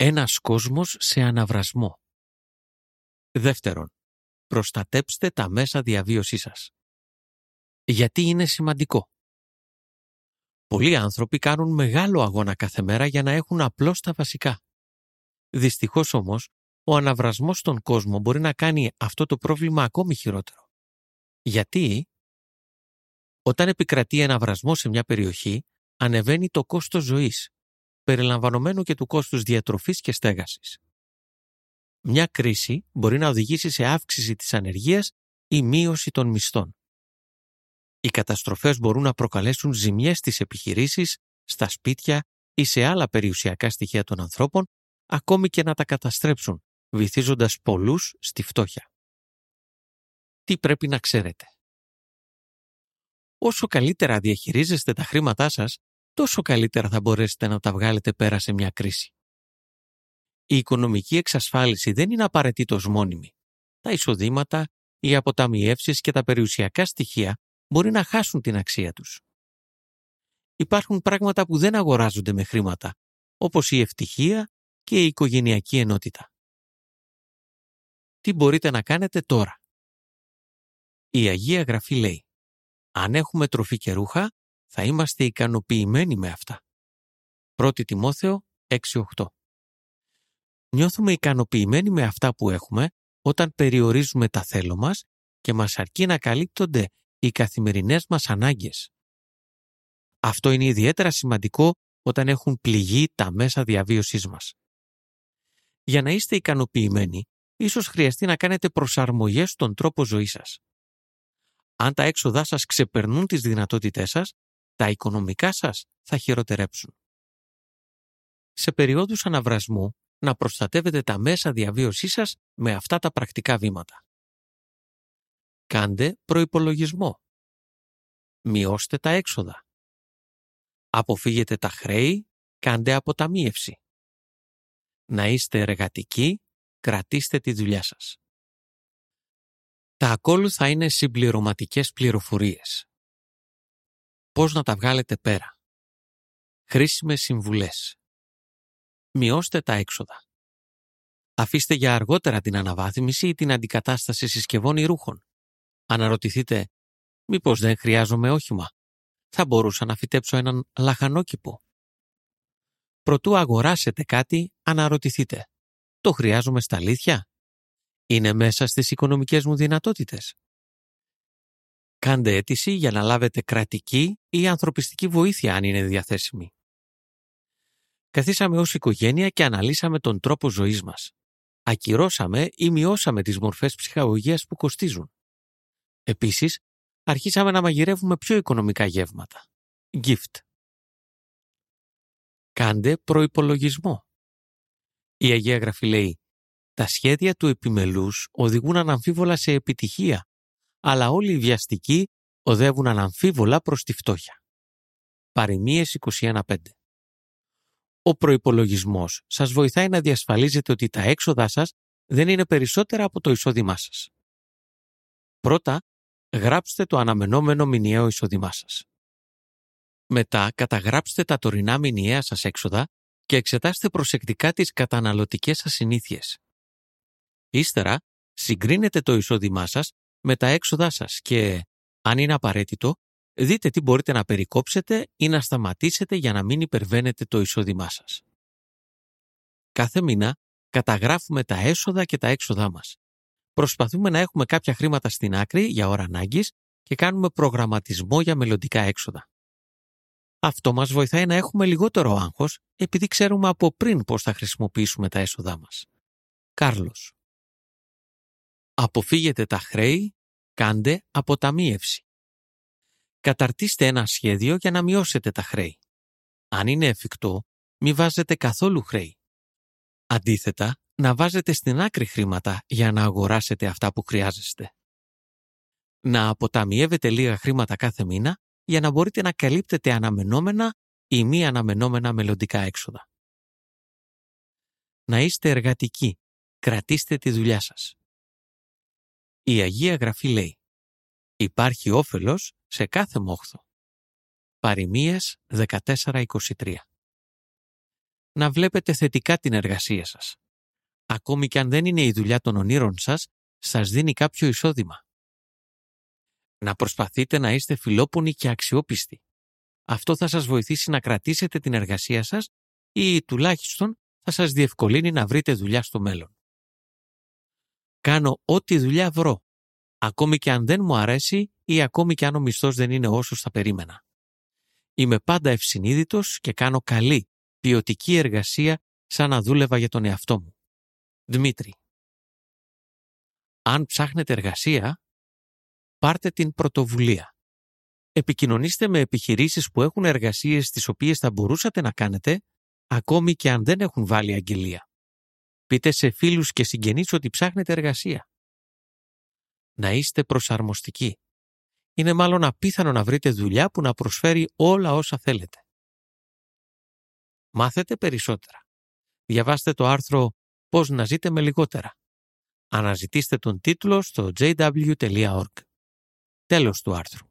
Ένας κόσμος σε αναβρασμό. Δεύτερον, προστατέψτε τα μέσα διαβίωσής σας. Γιατί είναι σημαντικό. Πολλοί άνθρωποι κάνουν μεγάλο αγώνα κάθε μέρα για να έχουν απλώς τα βασικά. Δυστυχώς όμως, ο αναβρασμός στον κόσμο μπορεί να κάνει αυτό το πρόβλημα ακόμη χειρότερο. Γιατί; Όταν επικρατεί ένα βρασμό σε μια περιοχή, ανεβαίνει το κόστος ζωής, περιλαμβανομένου και του κόστους διατροφής και στέγασης. Μια κρίση μπορεί να οδηγήσει σε αύξηση της ανεργίας ή μείωση των μισθών. Οι καταστροφές μπορούν να προκαλέσουν ζημιές στις επιχειρήσεις, στα σπίτια ή σε άλλα περιουσιακά στοιχεία των ανθρώπων, ακόμη και να τα καταστρέψουν, βυθίζοντας πολλούς στη φτώχεια. Τι πρέπει να ξέρετε; Όσο καλύτερα διαχειρίζεστε τα χρήματά σας, τόσο καλύτερα θα μπορέσετε να τα βγάλετε πέρα σε μια κρίση. Η οικονομική εξασφάλιση δεν είναι απαραίτητος μόνιμη. Τα εισοδήματα, οι αποταμιεύσεις και τα περιουσιακά στοιχεία μπορεί να χάσουν την αξία τους. Υπάρχουν πράγματα που δεν αγοράζονται με χρήματα, όπως η ευτυχία και η οικογενειακή ενότητα. Τι μπορείτε να κάνετε τώρα; Η Αγία Γραφή λέει «Αν έχουμε τροφή και ρούχα, θα είμαστε ικανοποιημένοι με αυτά». 1 Τιμόθεο 6-8 Νιώθουμε ικανοποιημένοι με αυτά που έχουμε όταν περιορίζουμε τα θέλω μας και μας αρκεί να καλύπτονται οι καθημερινές μας ανάγκες. Αυτό είναι ιδιαίτερα σημαντικό όταν έχουν πληγεί τα μέσα διαβίωσής μας. Για να είστε ικανοποιημένοι, ίσως χρειαστεί να κάνετε προσαρμογές στον τρόπο ζωής σας. Αν τα έξοδά σας ξεπερνούν τις δυνατότητές σας, τα οικονομικά σας θα χειροτερέψουν. Σε περίοδους αναβρασμού, να προστατεύετε τα μέσα διαβίωσής σας με αυτά τα πρακτικά βήματα. Κάντε προϋπολογισμό. Μειώστε τα έξοδα. Αποφύγετε τα χρέη, κάντε αποταμίευση. Να είστε εργατικοί, κρατήστε τη δουλειά σας. Τα ακόλουθα είναι συμπληρωματικές πληροφορίες. Πώς να τα βγάλετε πέρα. Χρήσιμες συμβουλές. Μειώστε τα έξοδα. Αφήστε για αργότερα την αναβάθμιση ή την αντικατάσταση συσκευών ή ρούχων. Αναρωτηθείτε, μήπως δεν χρειάζομαι όχημα; Θα μπορούσα να φυτέψω έναν λαχανόκηπο. Προτού αγοράσετε κάτι, αναρωτηθείτε. Το χρειάζομαι στα αλήθεια; Είναι μέσα στις οικονομικές μου δυνατότητες; Κάντε αίτηση για να λάβετε κρατική ή ανθρωπιστική βοήθεια αν είναι διαθέσιμη. Καθίσαμε ως οικογένεια και αναλύσαμε τον τρόπο ζωής μας. Ακυρώσαμε ή μειώσαμε τις μορφές ψυχαγωγίας που κοστίζουν. Επίσης, αρχίσαμε να μαγειρεύουμε πιο οικονομικά γεύματα. Gift. Κάντε προϋπολογισμό. Η Αγία Γραφή λέει «Τα σχέδια του επιμελούς οδηγούν αναμφίβολα σε επιτυχία, αλλά όλοι οι βιαστικοί οδεύουν αναμφίβολα προς τη φτώχεια». Παριμίες 21.5 Ο προϋπολογισμός σας βοηθάει να διασφαλίζετε ότι τα έξοδά σας δεν είναι περισσότερα από το εισόδημά σας. Πρώτα, γράψτε το αναμενόμενο μηνιαίο εισόδημά σας. Μετά καταγράψτε τα τωρινά μηνιαία σας έξοδα και εξετάστε προσεκτικά τις καταναλωτικές σας συνήθειες. Ύστερα, συγκρίνετε το εισόδημά σας με τα έξοδά σας και, αν είναι απαραίτητο, δείτε τι μπορείτε να περικόψετε ή να σταματήσετε για να μην υπερβαίνετε το εισόδημά σας. Κάθε μήνα καταγράφουμε τα έσοδα και τα έξοδά μας. Προσπαθούμε να έχουμε κάποια χρήματα στην άκρη για ώρα ανάγκης και κάνουμε προγραμματισμό για μελλοντικά έξοδα. Αυτό μας βοηθάει να έχουμε λιγότερο άγχος επειδή ξέρουμε από πριν πώς θα χρησιμοποιήσουμε τα έσοδά μας. Κάρλος Αποφύγετε τα χρέη, κάντε αποταμίευση. Καταρτίστε ένα σχέδιο για να μειώσετε τα χρέη. Αν είναι εφικτό, μη βάζετε καθόλου χρέη. Αντίθετα, να βάζετε στην άκρη χρήματα για να αγοράσετε αυτά που χρειάζεστε. Να αποταμιεύετε λίγα χρήματα κάθε μήνα για να μπορείτε να καλύπτετε αναμενόμενα ή μη αναμενόμενα μελλοντικά έξοδα. Να είστε εργατικοί. Κρατήστε τη δουλειά σας. Η Αγία Γραφή λέει «Υπάρχει όφελος σε κάθε μόχθο». Παριμίες 14-23 να βλέπετε θετικά την εργασία σας. Ακόμη και αν δεν είναι η δουλειά των ονείρων σας, σας δίνει κάποιο εισόδημα. Να προσπαθείτε να είστε φιλόπονοι και αξιόπιστοι. Αυτό θα σας βοηθήσει να κρατήσετε την εργασία σας ή τουλάχιστον θα σας διευκολύνει να βρείτε δουλειά στο μέλλον. Κάνω ό,τι δουλειά βρω, ακόμη και αν δεν μου αρέσει ή ακόμη και αν ο μισθός δεν είναι όσος θα περίμενα. Είμαι πάντα ευσυνείδητος και κάνω καλή, ποιοτική εργασία σαν να δούλευα για τον εαυτό μου. Δημήτρη. Αν ψάχνετε εργασία, πάρτε την πρωτοβουλία. Επικοινωνήστε με επιχειρήσεις που έχουν εργασίες τις οποίες θα μπορούσατε να κάνετε, ακόμη και αν δεν έχουν βάλει αγγελία. Πείτε σε φίλους και συγγενείς ότι ψάχνετε εργασία. Να είστε προσαρμοστικοί. Είναι μάλλον απίθανο να βρείτε δουλειά που να προσφέρει όλα όσα θέλετε. Μάθετε περισσότερα. Διαβάστε το άρθρο «Πώς να ζείτε με λιγότερα». Αναζητήστε τον τίτλο στο jw.org. Τέλος του άρθρου.